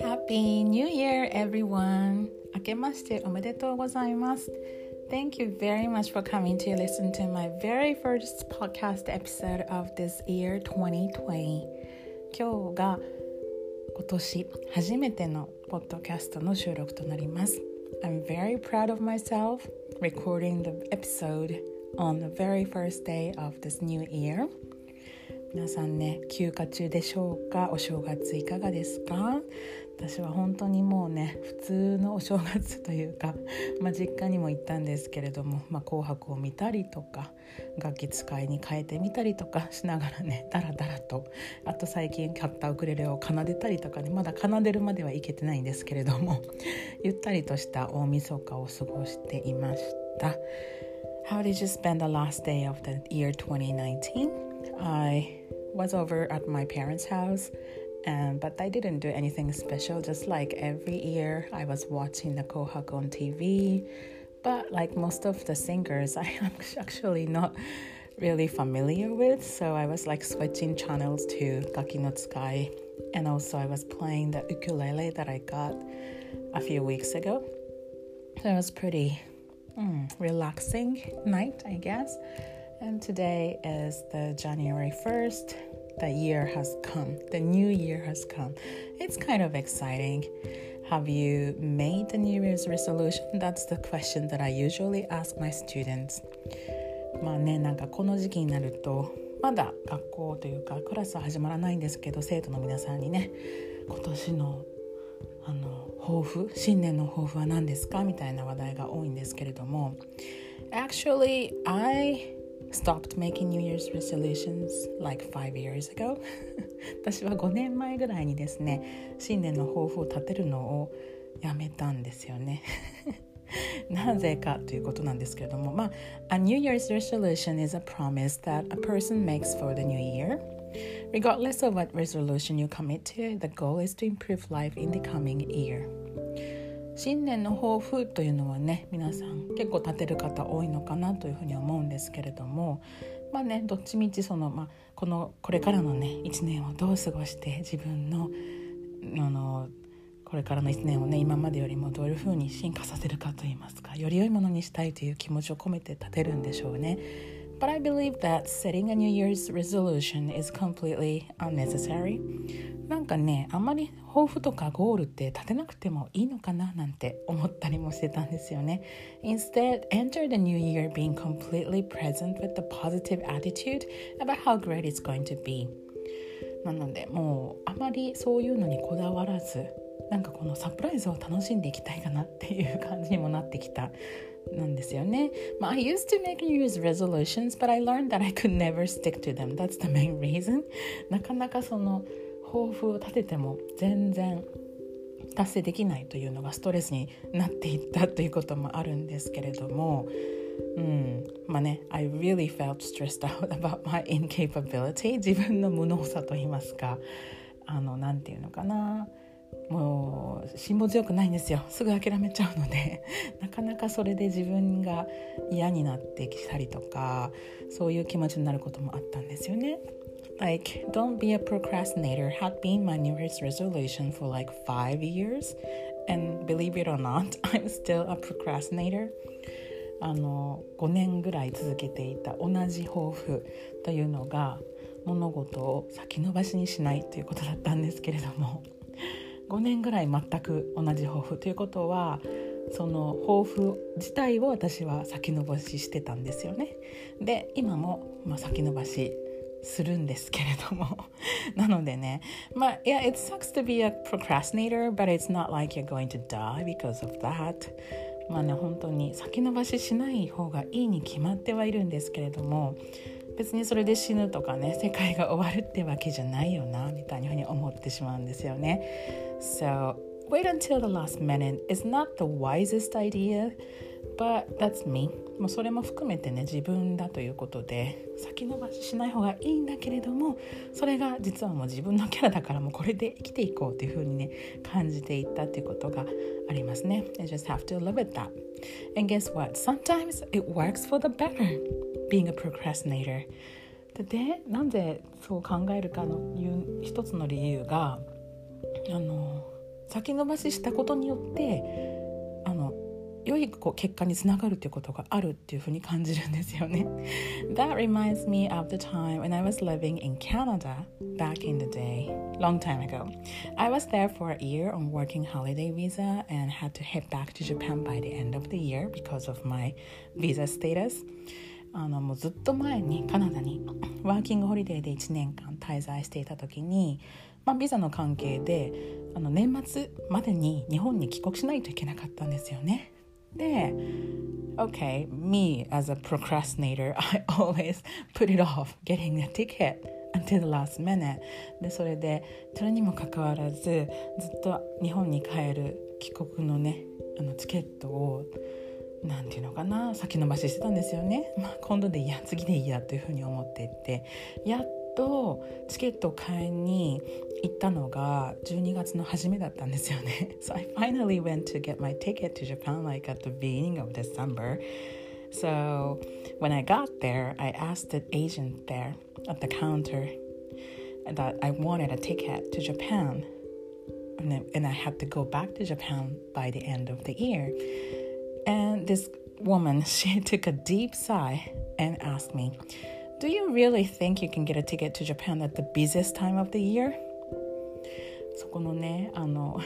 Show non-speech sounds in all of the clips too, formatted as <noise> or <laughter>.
Happy New Year, everyone! 明けましておめでとうございます。Thank you very much for coming to listen to my very first podcast episode of this year 2020. 今日が今年初めてのポッドキャストの収録となります。I'm very proud of myself recording the episode on the very first day of this new year. 皆さんね休暇中でしょうか？お正月いかがですか？私は本当にもうね普通のお正月というか、<laughs> まあ、実家にも行ったんですけれども「まあ、紅白」を見たりとか楽器使いに変えてみたりとか <laughs> しながらねダラダラとあと最近買ったウクレレを奏でたりとかねまだ奏でるまではいけてないんですけれども <laughs> ゆったりとした大晦日を過ごしていました。How did you spend the last day of the year 2019? I was over at my parents' house, and but I didn't do anything special. Just like every year, I was watching the Kohaku on TV. But like most of the singers, <laughs> I am actually not really familiar with, so I was like switching channels to Gaki no Tsukai, and also I was playing the ukulele that I got a few weeks ago. So it was pretty mm, relaxing night, I guess. And today is the January 1st. The year has come. The new year has come. It's kind of exciting. Have you made the New Year's resolution? That's the question that I usually ask my students. まあね、なんかこの時期になるとまだ学校というかクラスは始まらないんですけど生徒の皆さんにね今年のあの抱負新年の抱負は何ですかみたいな話題が多いんですけれども Actually, I stopped making New Year's resolutions like five years ago <laughs> 私は5年前ぐらいにですね新年の抱負を立てるのをやめたんですよね<laughs> なぜかということなんですけれども、まあ、A New Year's resolution is a promise that a person makes for the new year. Regardless of what resolution you commit to, the goal is to improve life in the coming year. 新年の抱負というのはね皆さん結構立てる方多いのかなというふうに思うんですけれどもまあねどっちみちその、まあ、このこれからのね1年をどう過ごして自分のあのこれからの1年をね今までよりもどういうふうに進化させるかといいますかより良いものにしたいという気持ちを込めて立てるんでしょうね。But I believe that setting a New Year's resolution is completely unnecessary. なんかねあんまり抱負とかゴールって立てなくてもいいのかななんて思ったりもしてたんですよね Instead, enter the new year being completely present with the positive attitude about how great it's going to be なのでもうあまりそういうのにこだわらずなんかこのサプライズを楽しんでいきたいかなっていう感じにもなってきたなんですよね。まあ、I used to make New Year's resolutions, but I learned that I could never stick to them. That's the main reason. なかなかその抱負を立てても全然達成できないというのがストレスになっていったということもあるんですけれども、うん、まあね I really felt stressed out about my incapability 自分の無能さと言いますかあのなんていうのかなもう辛抱強くないんですよすぐ諦めちゃうので <laughs> なかなかそれで自分が嫌になってきたりとかそういう気持ちになることもあったんですよね。Like, don't be a procrastinator had been my New Year's resolution for like five years. And believe it or not, <laughs> I'm still a procrastinator. あの5年ぐらい続けていた同じ抱負というのが物事を先延ばしにしないということだったんですけれども5年ぐらい全く同じ抱負ということはその抱負自体を私は先延ばししてたんですよね。で今も、まあ、先延ばしするんですけれども <laughs> なのでねまあ yeah it sucks to be a procrastinator but it's not like you're going to die because of that まあね本当に先延ばししない方がいいに決まってはいるんですけれども別にそれで死ぬとかね世界が終わるってわけじゃないよなみたいに思ってしまうんですよね So wait until the last minute is not the wisest idea But that's me もうそれも含めてね自分だということで先延ばししない方がいいんだけれどもそれが実はもう自分のキャラだからもうこれで生きていこうというふうにね感じていったっていうことがありますね I just have to live with that and guess what sometimes it works for the better being a procrastinator でなんでそう考えるかのいう一つの理由があの先延ばししたことによってあの良いこう結果につながるっていうことがあるっていうふうに感じるんですよね。That reminds me of the time when I was living in Canada back in the day, long time ago. I was there for a year on working holiday visa and had to head back to Japan by the end of the year because of my visa status. あのもうずっと前にカナダに <coughs> ワーキングホリデーで1年間滞在していた時に、まあ、ビザの関係であの年末までに日本に帰国しないといけなかったんですよね。で Okay, me as a procrastinator, <laughs> I always put it off getting a ticket until the last minute でそれでそれにもかかわらずずっと日本に帰る帰国のねあのチケットを何て言うのかな先延ばししてたんですよね、まあ、今度でいいや次でいいやというふうに思っていてやっとチケットを買いに行ったのが12月の初めだったんですよね <laughs> <laughs> So I finally went to get my ticket to Japan like at the beginning of December So when I got there I asked the agent there at the counter that I wanted a ticket to Japan and I had to go back to Japan by the end of the year And This woman, she took a deep sigh and asked me, Do you really think you can get a ticket to Japan at the busiest time of the year? そこのねあの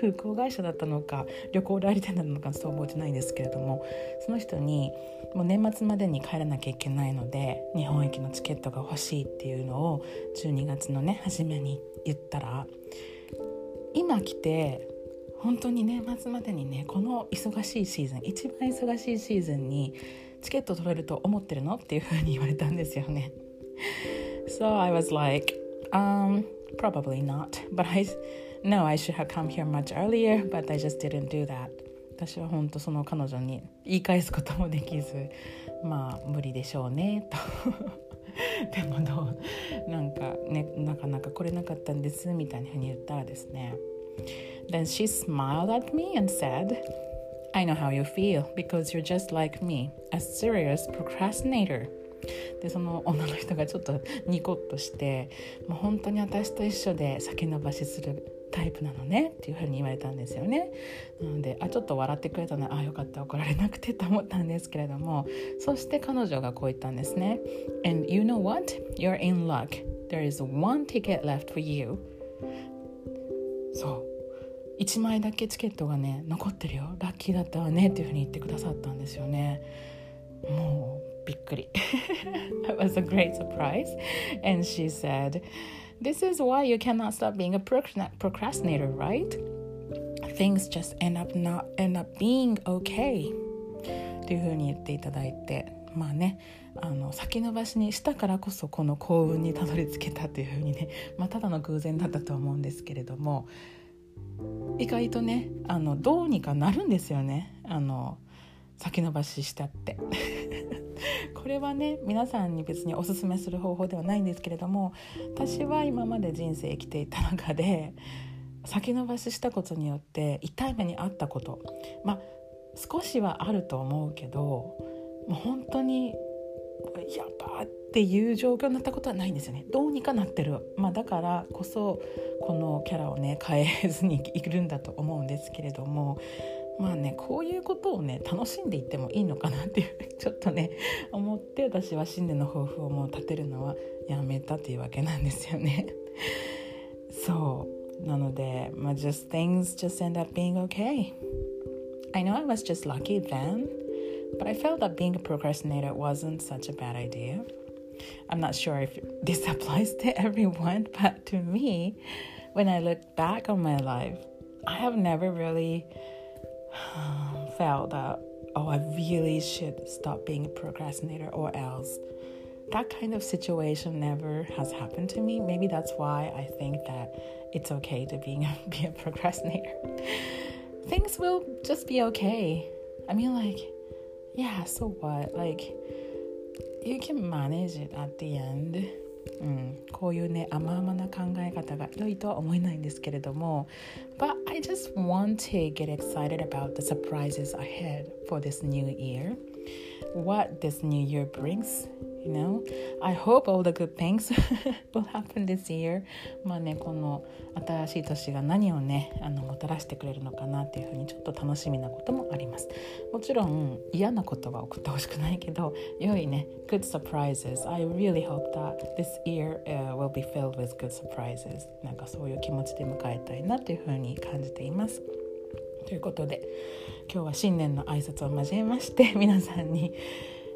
空港会社だったのか旅行代理店だったのかそう覚えてないんですけれどもその人にもう年末までに帰らなきゃいけないので日本行きのチケットが欲しいっていうのを12月のね初めに言ったら今来て本当に年末までにねこの忙しいシーズン一番忙しいシーズンにチケット取れると思ってるのっていうふうに言われたんですよね。<laughs> So I was like um probably not. But I no I should have come here much earlier but I just didn't do that. 私は本当その彼女に言い返すこともできずまあ無理でしょうねと。<laughs> でもどうなんかねなかなか来れなかったんですみたいなふうに言ったらですね Then she smiled at me and said, I know how you feel because you're just like me, a serious procrastinator. でその女の人がちょっとニコッとしてもう本当に私と一緒で先延ばしするタイプなのねっていうふうに言われたんですよねなのであちょっと笑ってくれたのであよかった怒られなくてと思ったんですけれどもそして彼女がこう言ったんですね And you know what? You're in luck. There is one ticket left for you. そう1枚だけチケットがね残ってるよラッキーだったわねっていうふうに言ってくださったんですよねもうびっくり It was a great surprise and she said This is why you cannot stop being a procrastinator right Things just end up not end up being okay っていうふうに言っていただいてまあねあの先延ばしにしたからこそこの幸運にたどり着けたというふうにね、<laughs> まあ、ただの偶然だったと思うんですけれども意外とねあのどうにかなるんですよね。あの先延ばししたって。<laughs> これはね皆さんに別におすすめする方法ではないんですけれども私は今まで人生生きていた中で先延ばししたことによって痛い目にあったことまあ少しはあると思うけどもう本当にやばっていう状況になったことはないんですよね。どうにかなってる、まあ、だからこそこのキャラをね変えずにいるんだと思うんですけれどもまあねこういうことをね楽しんでいってもいいのかなっていう <laughs> ちょっとね思って私は新年の抱負をもう立てるのはやめたっていうわけなんですよね。<laughs> そう。なのでまあ just things just end up being okay. I know I was just lucky then. But I felt that being a procrastinator wasn't such a bad idea. I'm not sure if <laughs> this <laughs> applies to everyone, but to me, when I look back on my life, I have never really <sighs> felt that, oh, I really should stop being a procrastinator or else. That kind of situation never has happened to me. Maybe that's why I think that it's okay to being <laughs> be a procrastinator. Things will just be okay. I mean, like, yeah, so what? Like, you can manage it at the end. うん、こういうね甘々な考え方が良いとは思えないんですけれども But I just want to get excited about the surprises ahead for this new year What this new year brings You know, I hope all the good things <laughs> will happen this year. まあね、この新しい年が何をね、あのもたらしてくれるのかなっていうふうにちょっと楽しみなこともあります。もちろん嫌なことは起こってほしくないけど、良いね、good surprises. I really hope that this year、uh, will be filled with good surprises. なんかそういう気持ちで迎えたいなというふうに感じています。ということで今日は新年の挨拶を交えまして皆さんに